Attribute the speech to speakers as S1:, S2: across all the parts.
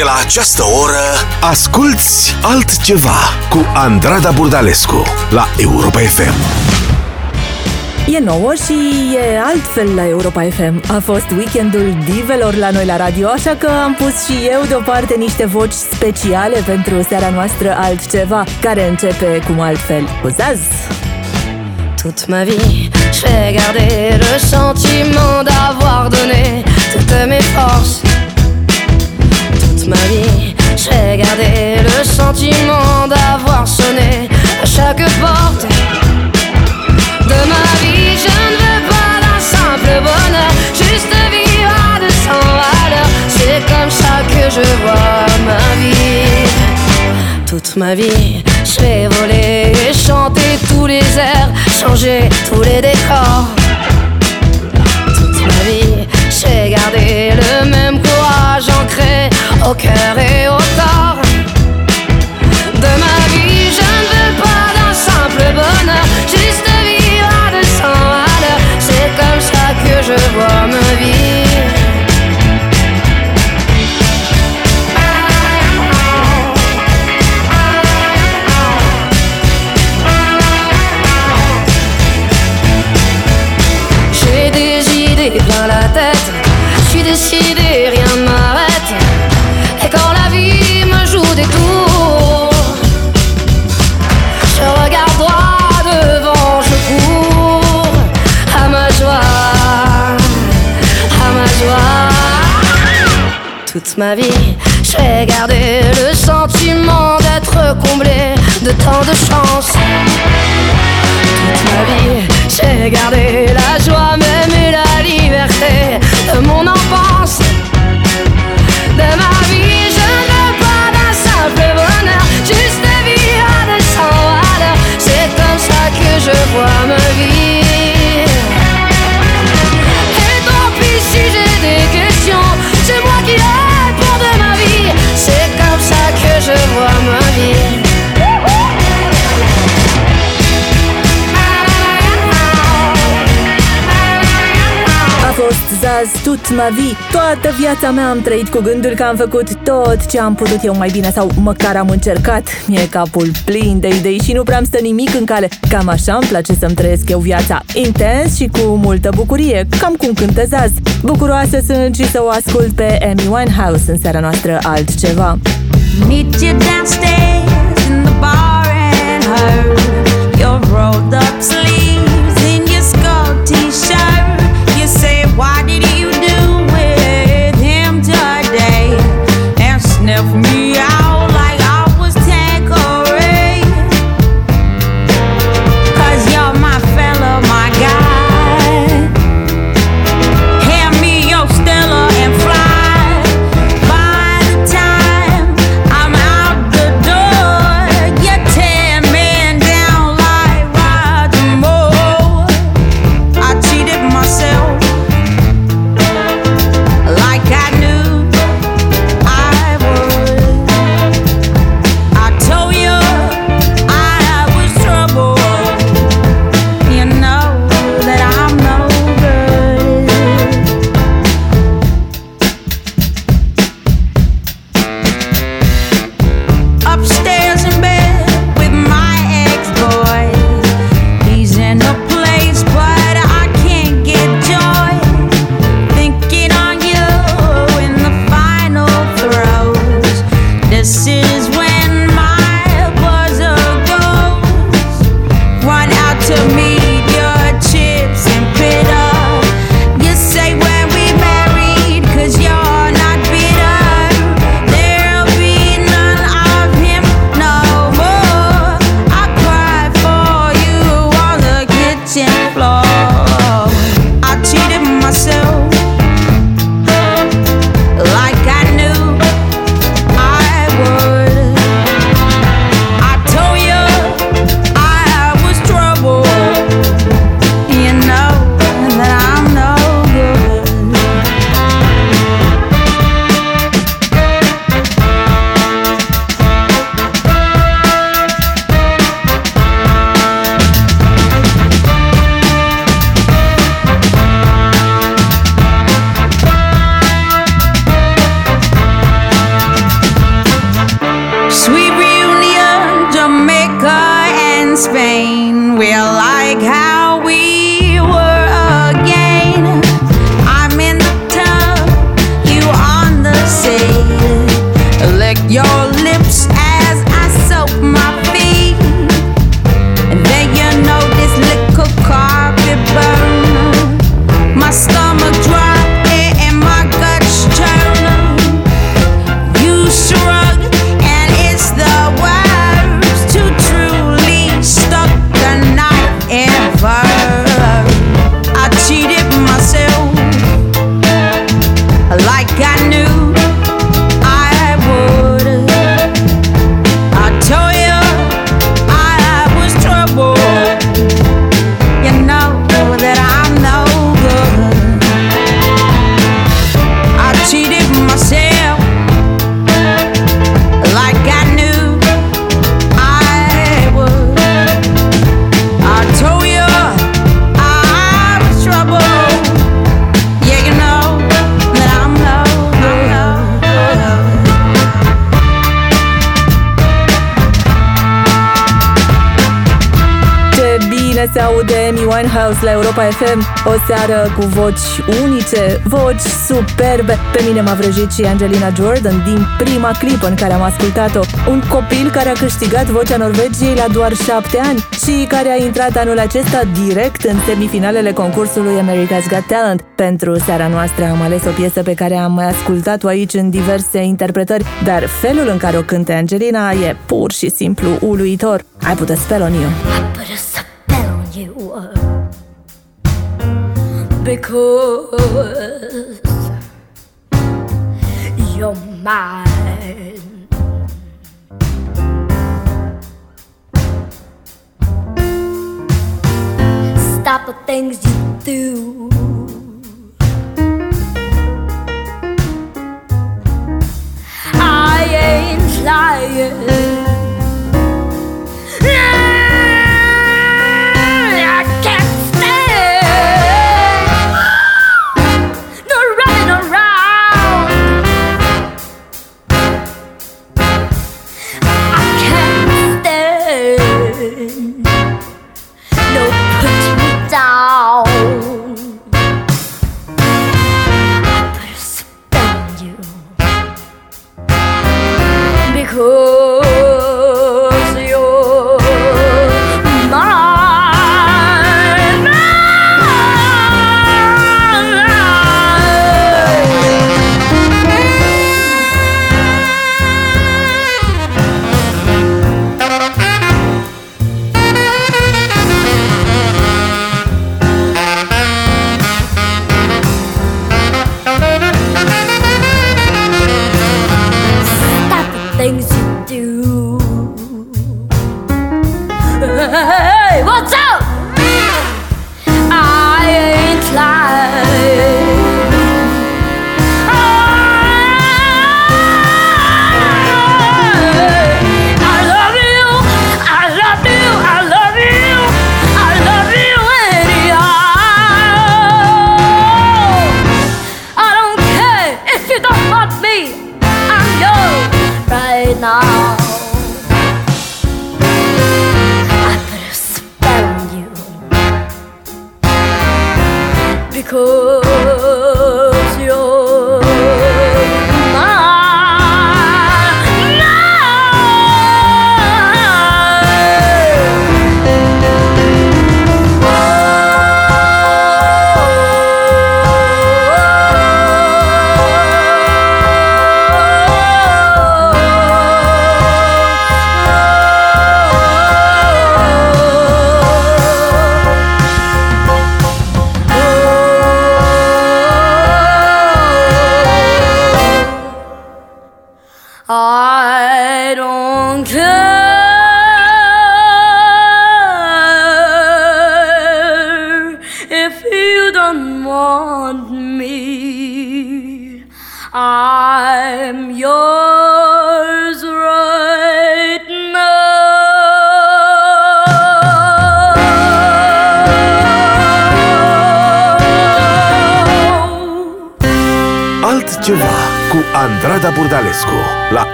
S1: De la această oră, asculți altceva cu Andrada Burdalescu la Europa FM.
S2: E nouă și e altfel la Europa FM. A fost weekendul divelor la noi la radio, așa că am pus și eu deoparte niște voci speciale pentru seara noastră altceva, care începe cum altfel cu Zaz.
S3: Toute ma vie, je vais garder le sentiment d'avoir donné toutes mes forces. Ma vie, je vais garder le sentiment d'avoir sonné à chaque porte de ma vie. Je ne veux pas d'un simple bonheur, juste vivre à 200 valeurs. C'est comme ça que je vois ma vie. Toute ma vie, je vais voler et chanter tous les airs, changer tous les décors. Toute ma vie, j'ai gardé le même au cœur et au corps. De ma vie, je ne veux pas d'un simple bonheur, juste vivre à 200 à l'heure. C'est comme ça que je vois ma vie. Toute ma vie, je vais garder le sentiment d'être comblé de tant de chance. Toute ma vie, j'ai gardé la joie même et la liberté je vois ma vie.
S2: A fost Zaz Tut Mavi Toată viața mea am trăit cu gândul că am făcut tot ce am putut eu mai bine Sau măcar am încercat. Mi-e capul plin de idei și nu prea stă nimic în cale. Cam așa îmi place să-mi trăiesc eu viața. Intens și cu multă bucurie Cam cum cântă Zaz. Bucuroasă sunt și să o ascult pe Amy Winehouse În seara noastră altceva
S4: Meet
S2: Winehouse la Europa FM O seară cu voci unice, voci superbe. Pe mine m-a vrăjit și Angelina Jordan din prima clip în care am ascultat-o. Un copil care a câștigat vocea Norvegiei la doar șapte ani Și care a intrat anul acesta direct în semifinalele concursului America's Got Talent. Pentru seara noastră am ales o piesă pe care am ascultat-o aici în diverse interpretări Dar felul în care o cânte Angelina e pur și simplu uluitor. I put a spell on you
S5: put a spell on you because you're mine. Stop the things you do. I ain't lying.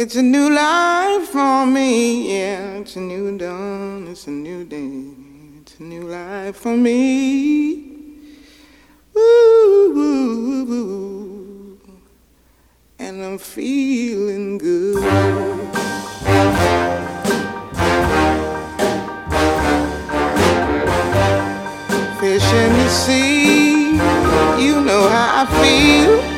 S6: It's a new life for me, yeah. It's a new dawn, it's a new day. It's a new life for me. Woo. And I'm feeling good. Fish in the sea, you know how I feel.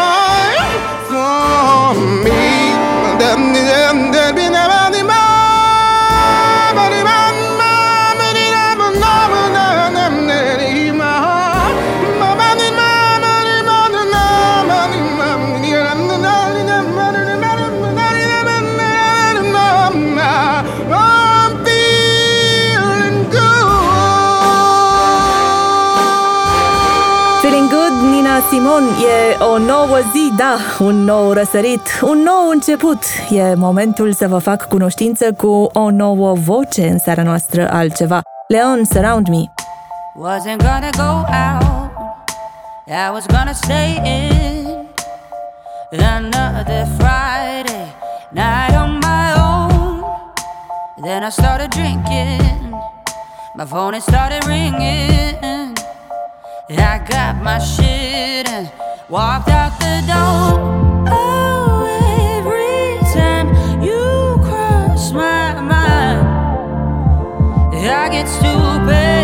S2: Simon, e o nouă zi, da, un nou răsărit, un nou început. E momentul să vă fac cunoștință cu o nouă voce în seara noastră altceva. Leon, Surround Me.
S4: Wasn't gonna go out, I was gonna stay in. Another Friday night on my own. Then I started drinking, my phone it started ringing. I got my shit and walked out the door. Oh, every time you cross my mind, I get stupid.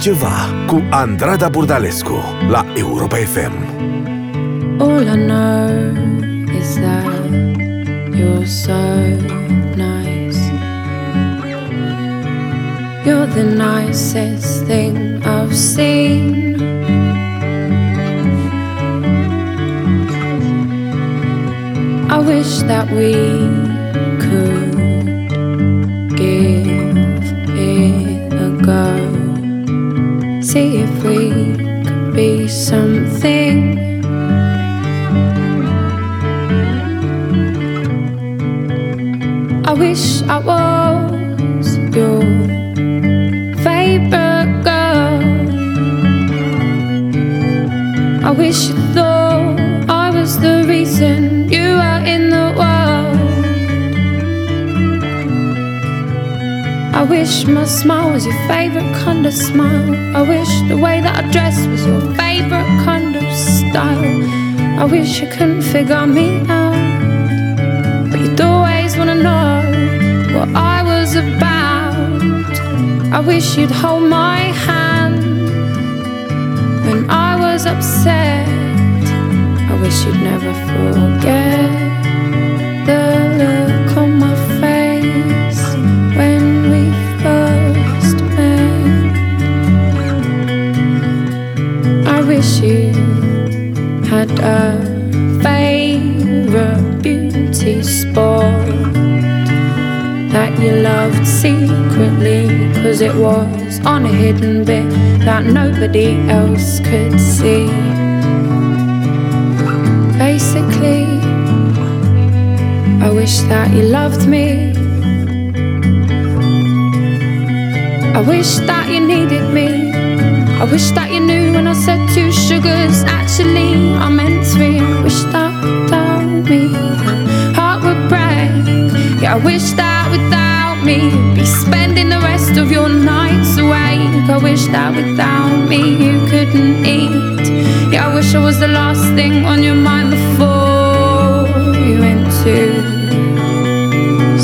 S1: Altceva cu Andrada Burdalescu la Europa FM.
S7: All I know is that you're so nice. You're the nicest thing I've seen. I wish that we See if we could be something. I wish I was my smile was your favorite kind of smile. I wish the way that I dress was your favorite kind of style. I wish you couldn't figure me out. But you'd always wanna know what I was about. I wish you'd hold my hand when I was upset. I wish you'd never forget had a favorite beauty spot that you loved secretly because it was on a hidden bit that nobody else could see. Basically, I wish that you loved me. I wish that you needed me. I wish that you knew when I said two sugars. Actually, I meant three. I wish that without me, heart would break. Yeah, I wish that without me, you'd be spending the rest of your nights awake. I wish that without me, you couldn't eat. Yeah, I wish I was the last thing on your mind before you went to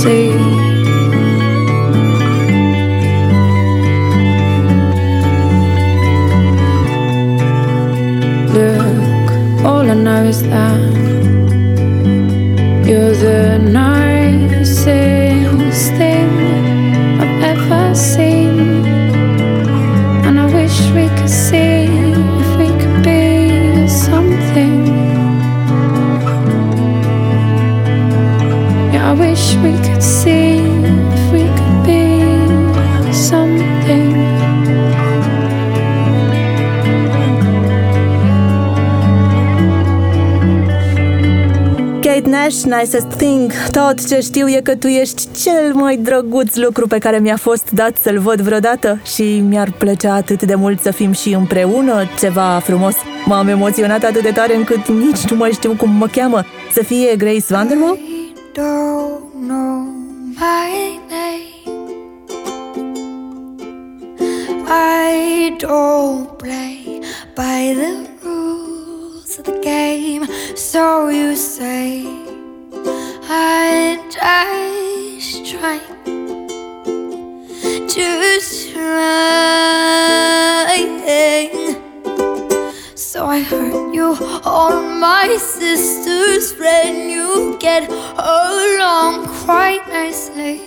S7: sleep.
S2: Kate Nash, Nicest Thing Tot ce știu e că tu ești cel mai drăguț lucru pe care mi-a fost dat să-l văd vreodată Și mi-ar plăcea atât de mult să fim și împreună Ceva frumos M-am emoționat atât de tare încât nici nu mai știu cum mă cheamă Să fie Grace Vanderbilt?
S8: don't know my name. I don't play by the rules of the game, so you say. I'm just trying, just trying. So I hurt you on my sister's friend. You get along quite nicely.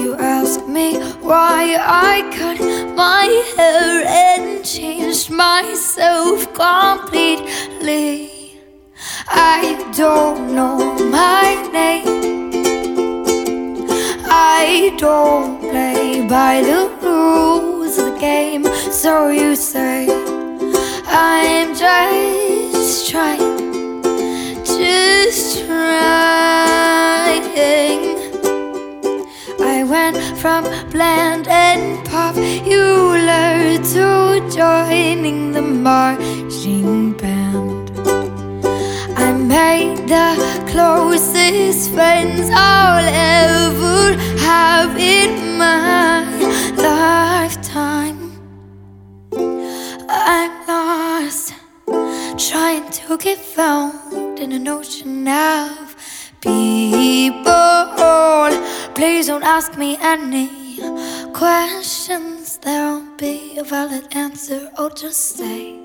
S8: You ask me why I cut my hair and changed myself completely. I don't know my name. I don't play by the rules of the game, so you say. I'm just trying, just trying. I went from bland and popular to joining the marching band. Made the closest friends I'll ever have in my lifetime. I'm lost, trying to get found in an ocean of people. Please don't ask me any questions.
S9: there won't be a valid answer. I'll just say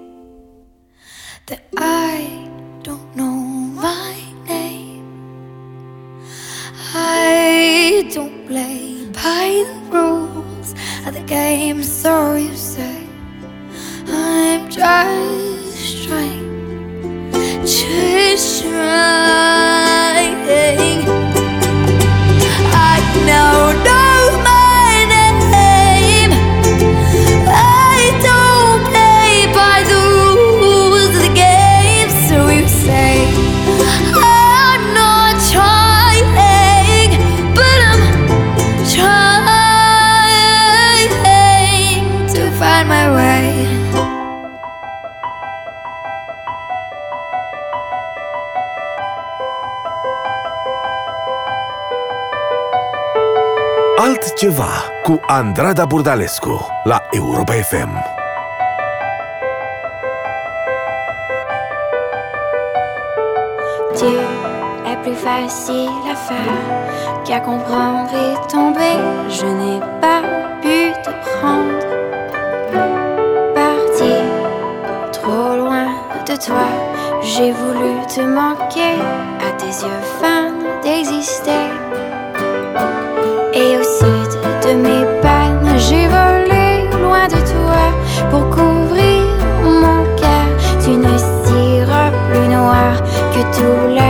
S9: that I I don't play by the rules of the game, so you say. I'm just trying, just trying.
S1: Altceva cu Andrada Burdalescu la Europa FM.
S8: Dieu est plus facile à faire qu'à comprendre et tomber. Je n'ai pas pu te prendre. Partir trop loin de toi, j'ai voulu te manquer. À tes yeux fins d'exister. De mes pannes, j'ai volé loin de toi pour couvrir mon cœur. D'une cire plus noire que tous les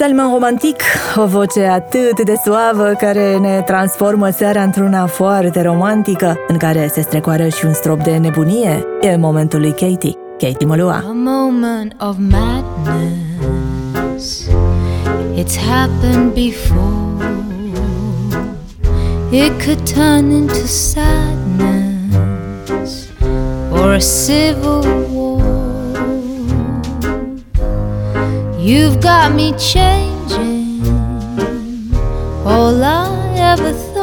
S2: Salman romantic, o voce atât de suavă care ne transformă seara într-una foarte romantică, în care se strecoară și un strop de nebunie. E momentul lui Katie. Katie Molua.
S10: A moment of madness. It's happened before. It could turn into sadness or a civil You've got me changing all I ever thought.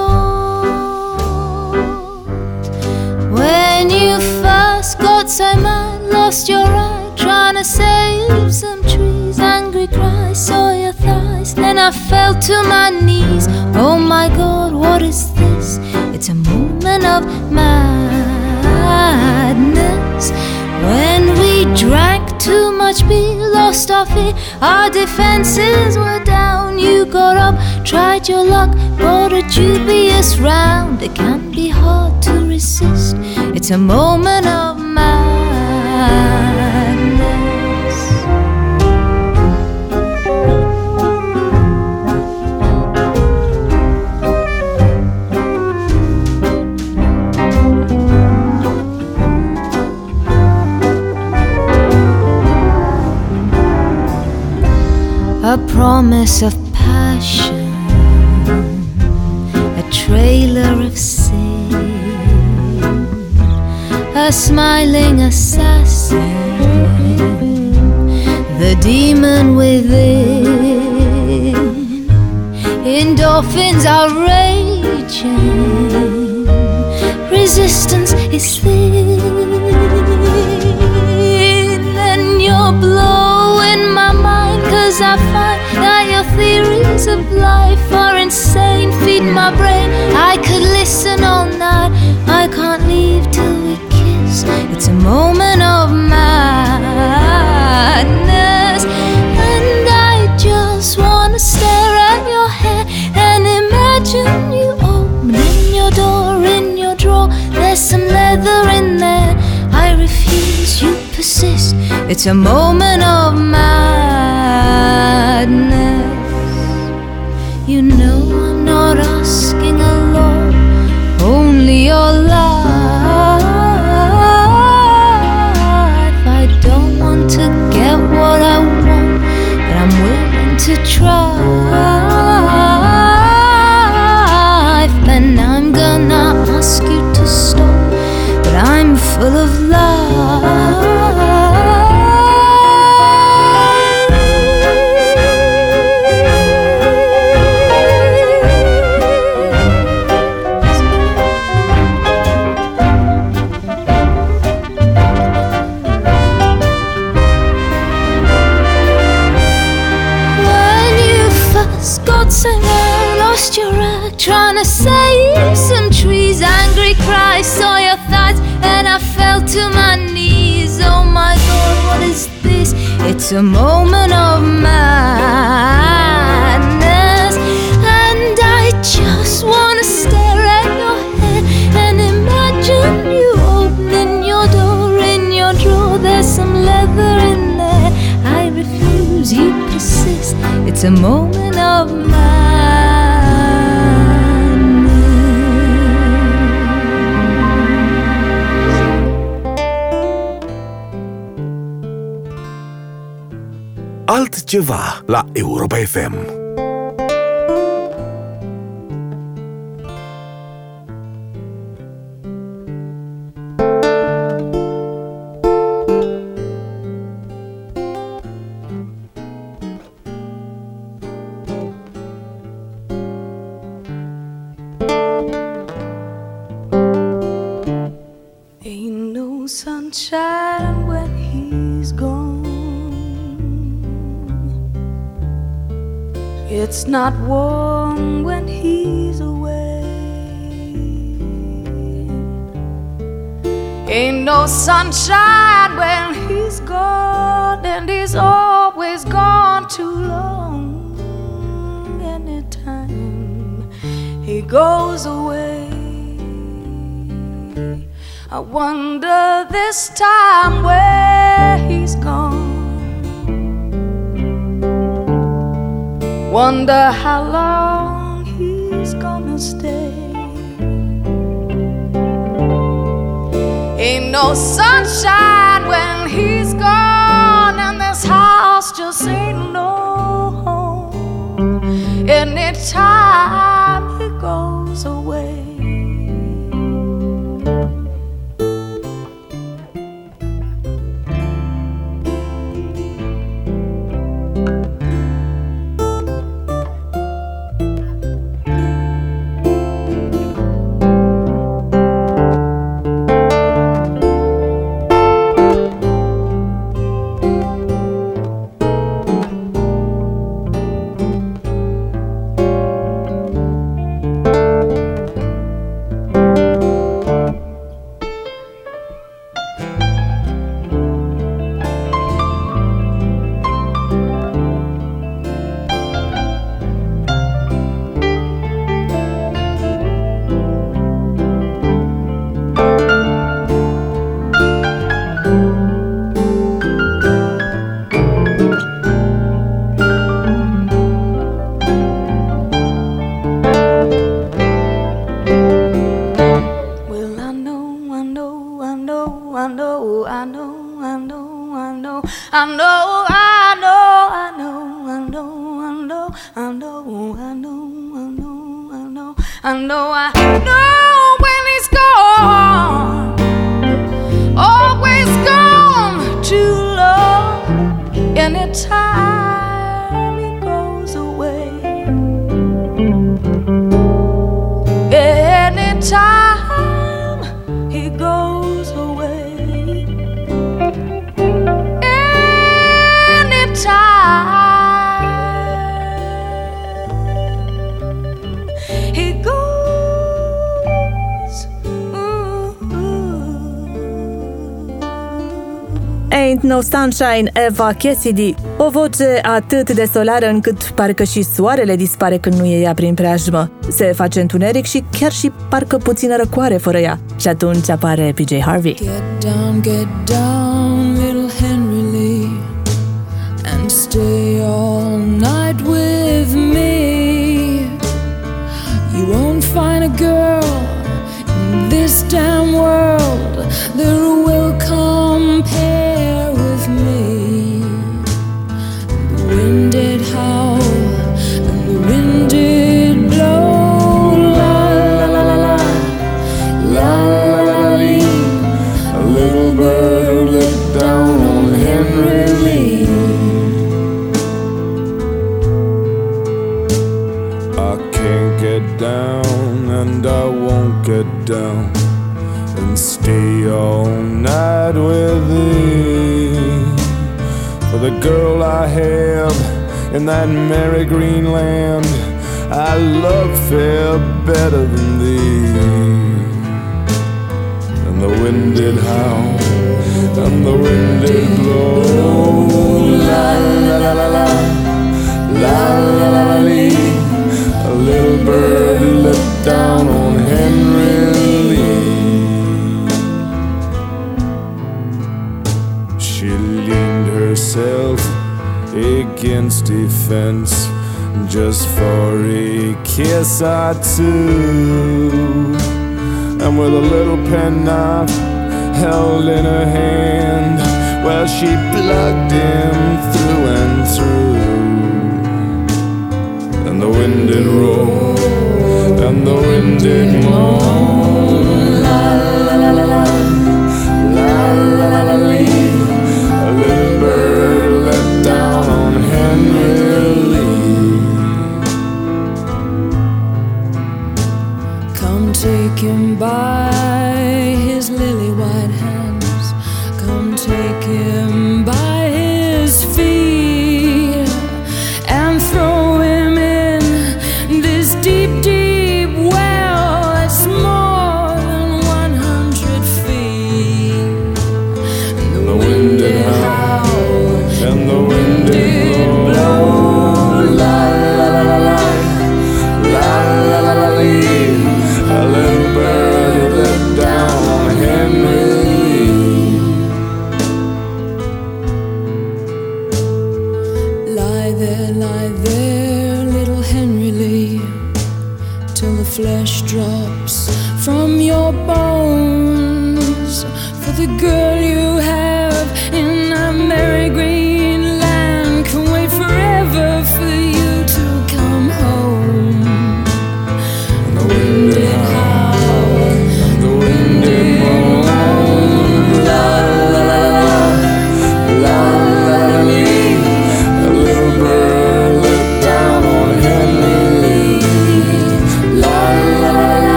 S10: When you first got so mad, lost your eye, trying to save some trees, angry cries, saw your thighs, then I fell to my knees. Oh my god, what is this? It's a moment of madness. When we drank too much beer, lost our fear, our defenses were down. You got up, tried your luck, bought a dubious round. It can be hard to resist. It's a moment of madness. Promise of passion, a trailer of sin, a smiling assassin, the demon within. Endorphins are raging, resistance is thin. And my mind, cause I find that your theories of life are insane. Feed my brain, I could listen all night. I can't leave till we kiss. It's a moment of madness, and I just wanna stare at your hair and imagine you opening your door in your drawer. There's some leather in there. I refuse, you persist. It's a moment of madness. You know I'm not asking a lot, only your life. I don't want to get what I want, but I'm willing to try. It's a moment of madness, and I just wanna stare at your head and imagine you opening your door in your drawer. There's some leather in there. I refuse, you persist. It's a moment of madness.
S1: Altceva la Europa FM.
S11: Ain't no sunshine It's not warm when he's away. Ain't no sunshine when he's gone, and he's always gone too long. Anytime he goes away. I wonder this time where he's gone. Wonder how long he's gonna stay. Ain't no sunshine when he's gone, and this house just ain't no home. Anytime
S2: meu sunshine, Eva Cassidy. O voce atât de solară încât parcă și soarele dispare când nu e ea prin preajmă. Se face întuneric și chiar și parcă puțină răcoare fără ea. Și atunci apare PJ Harvey.
S12: Get down, get down,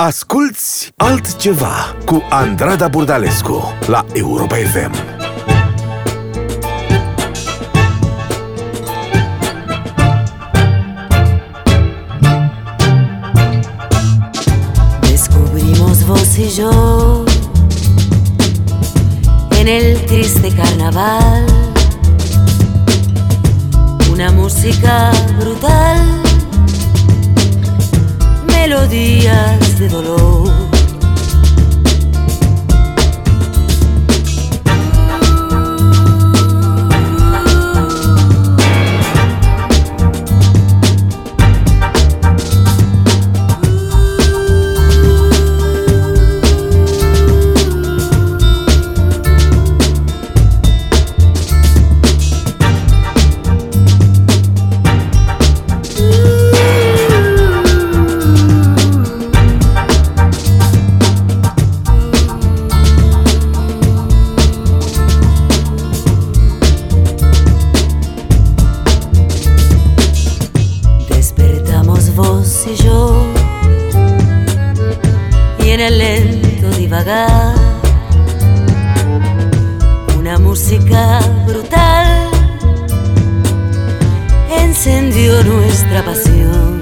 S1: Asculți altceva cu Andrada Burdalescu la Europa FM.
S2: Descubrimos vos y yo en el triste carnaval una música brutal melodías de dolor. brutal encendió nuestra pasión.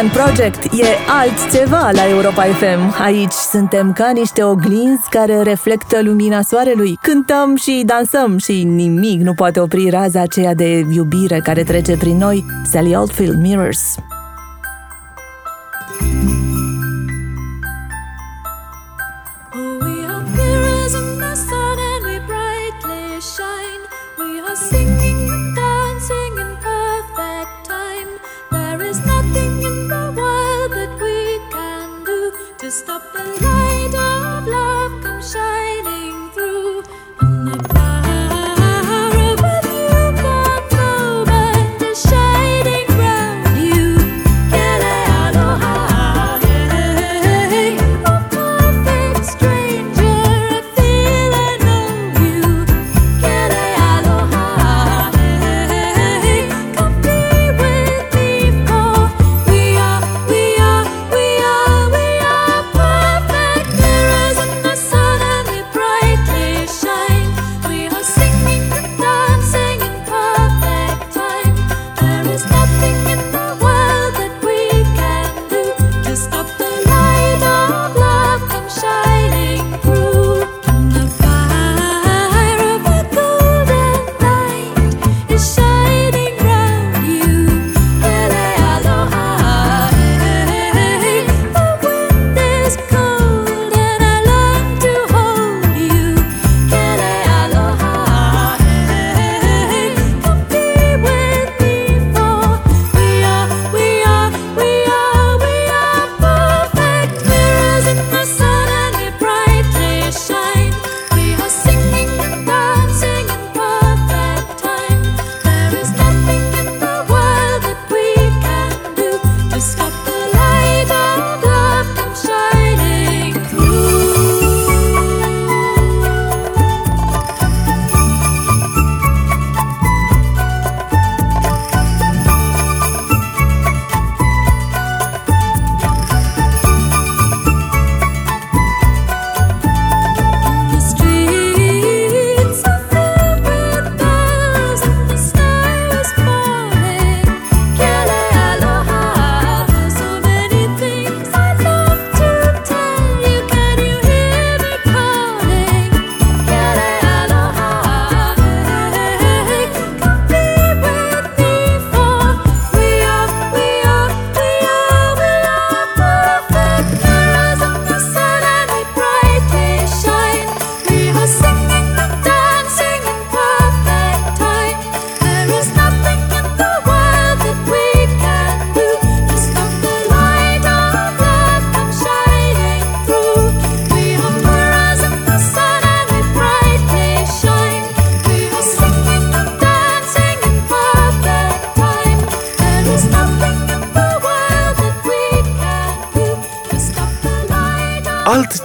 S13: Mountain Project e altceva la Europa FM. Aici suntem ca niște oglinzi care reflectă lumina soarelui. Cântăm și dansăm și nimic nu poate opri raza aceea de iubire care trece prin noi. Sally Oldfield Mirrors.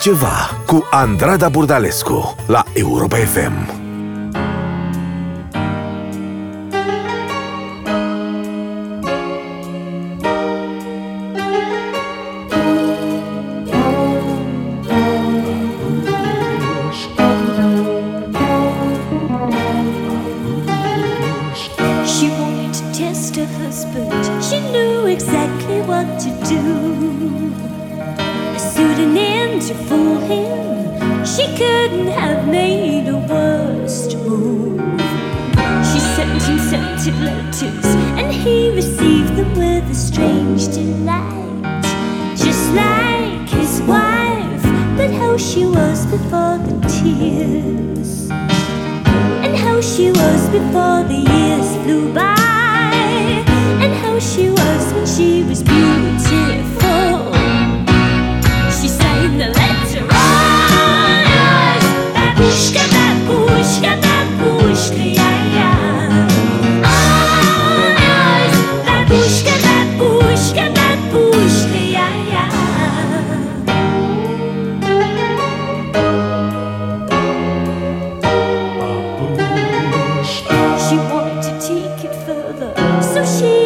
S1: ceva cu Andrada Burdalescu la Europa FM.
S13: she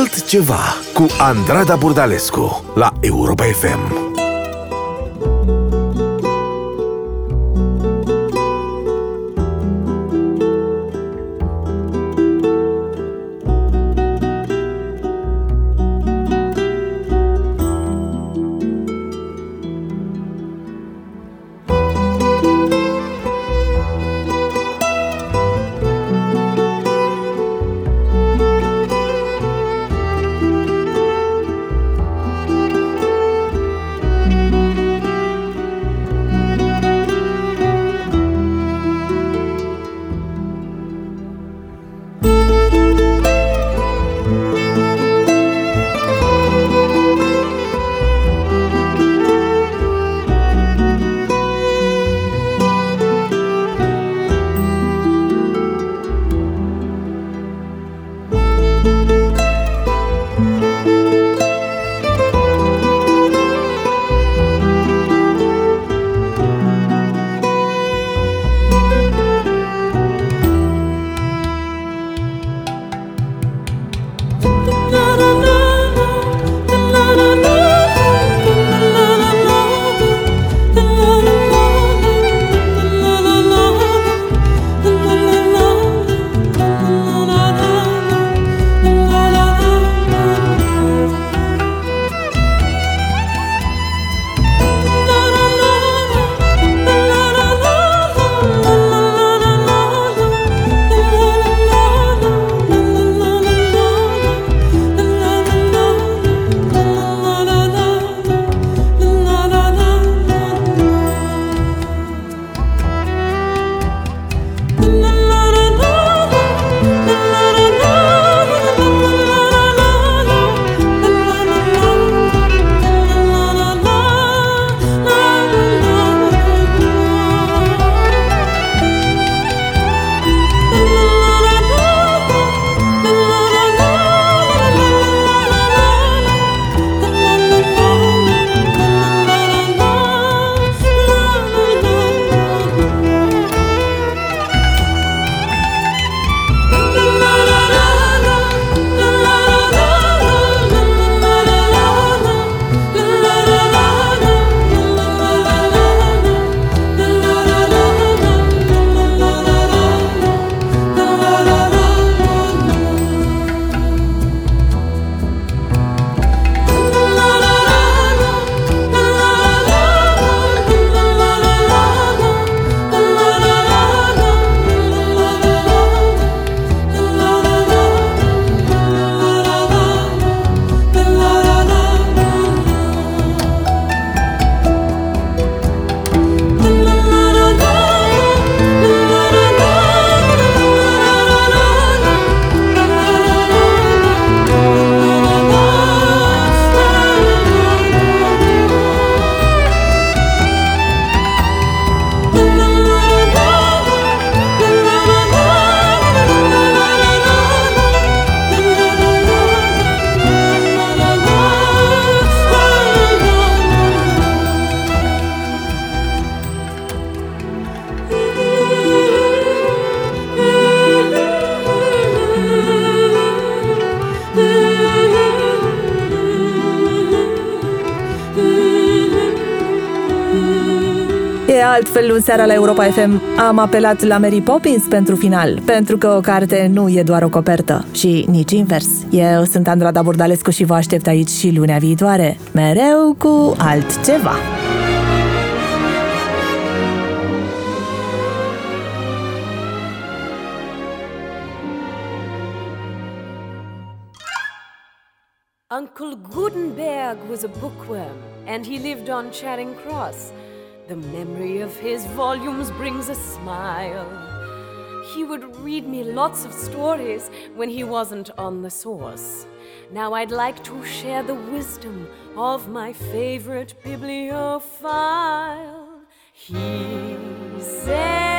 S1: Altceva cu Andrada Burdalescu la Europa FM.
S2: Altfel, luni seara la Europa FM am apelat la Mary Poppins pentru final, pentru că o carte nu e doar o copertă și nici invers. Eu sunt Andrada Burdalescu și vă aștept aici și lunea viitoare, mereu cu altceva.
S14: Uncle Gutenberg was a bookworm, and he lived on Charing Cross. The memory of his volumes brings a smile. He would read me lots of stories when he wasn't on the source. Now I'd like to share the wisdom of my favorite bibliophile. He said,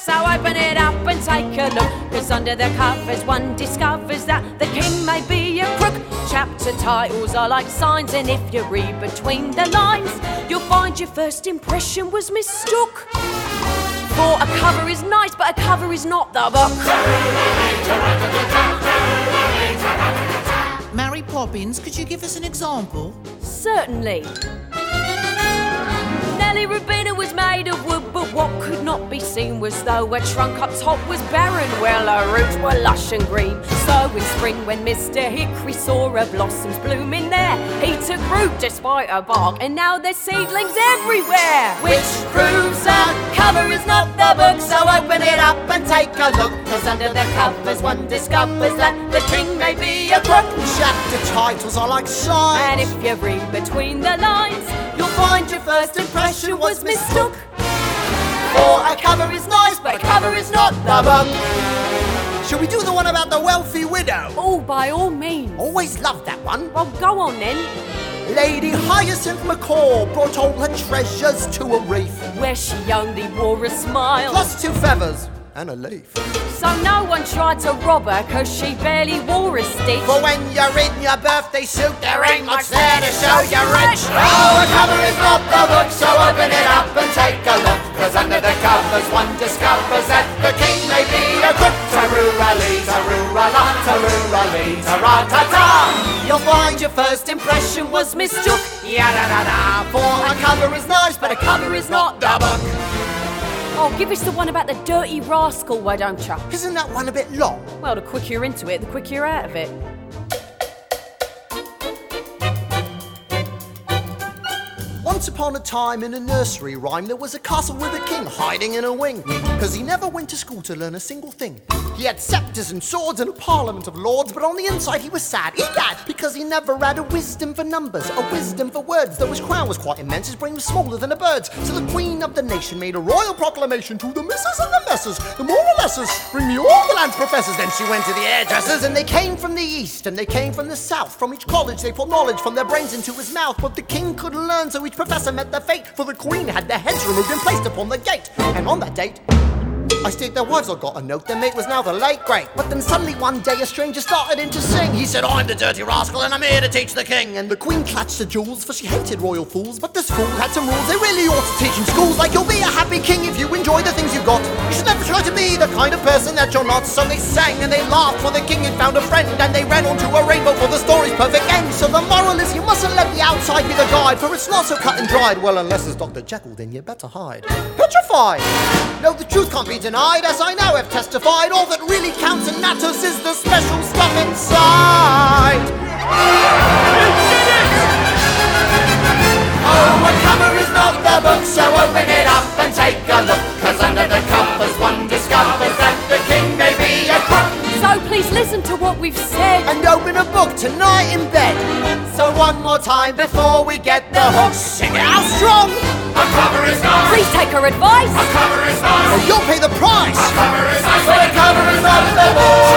S14: so open it up and take a look. Cause under the covers, one discovers that the king may be a crook. Chapter titles are like signs, and if you read between the lines, you'll find your first impression was mistook. For a cover is nice, but a cover is not the book.
S15: Mary Poppins, could you give us an example?
S14: Certainly. Nelly Rubina was made of wood, but what could not be seen was though her trunk up top was barren, while her roots were lush and green. So in spring, when Mr. Hickory saw her blossoms blooming there, he took root despite her bark, and now there's seedlings everywhere. Which proves a cover is not the book, so open it up and take a look. Cause under the covers, one discovers that the king may be a crook.
S16: Chapter titles are like signs.
S14: And if you read between the lines, you'll find your first impression was mistook. For a cover is nice, but a cover is not the book.
S16: Shall we do the one about the wealthy widow?
S14: Oh, by all means.
S16: Always loved that one.
S14: Well, go on then.
S16: Lady Hyacinth Macaw brought all her treasures to a reef.
S14: Where she only wore a smile.
S16: Plus two feathers and a leaf.
S14: So no one tried to rob her cause she barely wore a stitch.
S16: For when you're in your birthday suit, there ain't much there to show you're rich. Oh, a cover is not the book, so open it up and take a look. Cause under the covers, one discovers that the king may be a crook. Taroo-a-lee, taroo-a-la, taroo-a-lee, ta-ra-ta-ta. You'll find your first impression was mistook. Ya-da-da-da. For a cover is nice, but a cover is not the book.
S14: Oh, give us the one about the dirty rascal, why don't you?
S16: Isn't that one a bit long?
S14: Well, the quicker you're into it, the quicker you're out of it.
S16: Once upon a time in a nursery rhyme, there was a castle with a king hiding in a wing. Cause he never went to school to learn a single thing. He had scepters and swords and a parliament of lords, but on the inside he was sad, egad, because he never had a wisdom for numbers, a wisdom for words. Though his crown was quite immense, his brain was smaller than a bird's. So the queen of the nation made a royal proclamation to the missus and the messes, the more or lessers, bring me all the land's professors. Then she went to the hairdressers, and they came from the east and they came from the south. From each college they poured knowledge from their brains into his mouth, but the king couldn't learn, so each professor met the fate. For the queen had their heads removed and placed upon the gate, and on that date. I stayed their wives, I got a note. Their mate was now the late great. But then suddenly one day a stranger started in to sing. He said, I'm the dirty rascal and I'm here to teach the king. And the queen clutched the jewels, for she hated royal fools. But this fool had some rules they really ought to teach in schools. Like you'll be a happy king if you enjoy the things you've got. You should never try to be the kind of person that you're not. So they sang and they laughed, for the king had found a friend. And they ran onto a rainbow for the story's perfect end. So the moral is you mustn't let the outside be the guide, for it's not so cut and dried. Well, unless it's Dr. Jekyll, then you better hide. Petrified! No, the truth can't be denied, as I now have testified. All that really counts and matters is the special stuff inside. Oh, a cover is not the book, so open it up and take a look. Cause under the covers
S14: So please listen to what we've said.
S16: And open a book tonight in bed. So one more time before we get the hook. Sing it out strong. A cover is not.
S14: Please take our advice.
S16: A cover is not. Or you'll pay the price. A cover is not. But a cover is not the book.